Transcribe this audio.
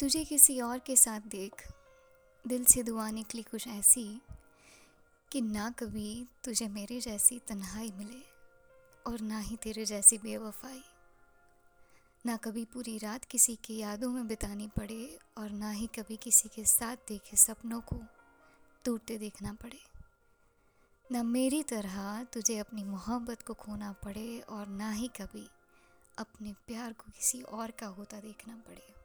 तुझे किसी और के साथ देख, दिल से दुआ निकली कुछ ऐसी कि ना कभी तुझे मेरे जैसी तन्हाई मिले और ना ही तेरे जैसी बेवफाई। ना कभी पूरी रात किसी की यादों में बितानी पड़े और ना ही कभी किसी के साथ देखे सपनों को टूटते देखना पड़े। ना मेरी तरह तुझे अपनी मोहब्बत को खोना पड़े और ना ही कभी अपने प्यार को किसी और का होता देखना पड़े।